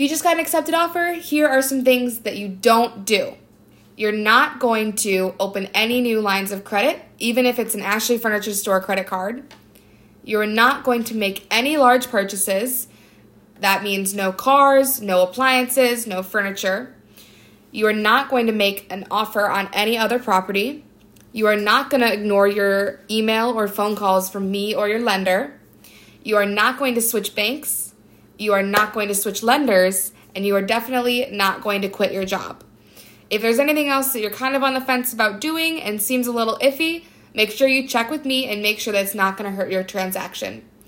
You just got an accepted offer. Here are some things that you don't do. You're not going to open any new lines of credit, even if it's an Ashley Furniture Store credit card. You're not going to make any large purchases. That means no cars, no appliances, no furniture. You are not going to make an offer on any other property. You are not going to ignore your email or phone calls from me or your lender. You are not going to switch banks. You are not going to switch lenders. And you are definitely not going to quit your job. If there's anything else that you're kind of on the fence about doing and seems a little iffy, make sure you check with me and make sure that it's not going to hurt your transaction.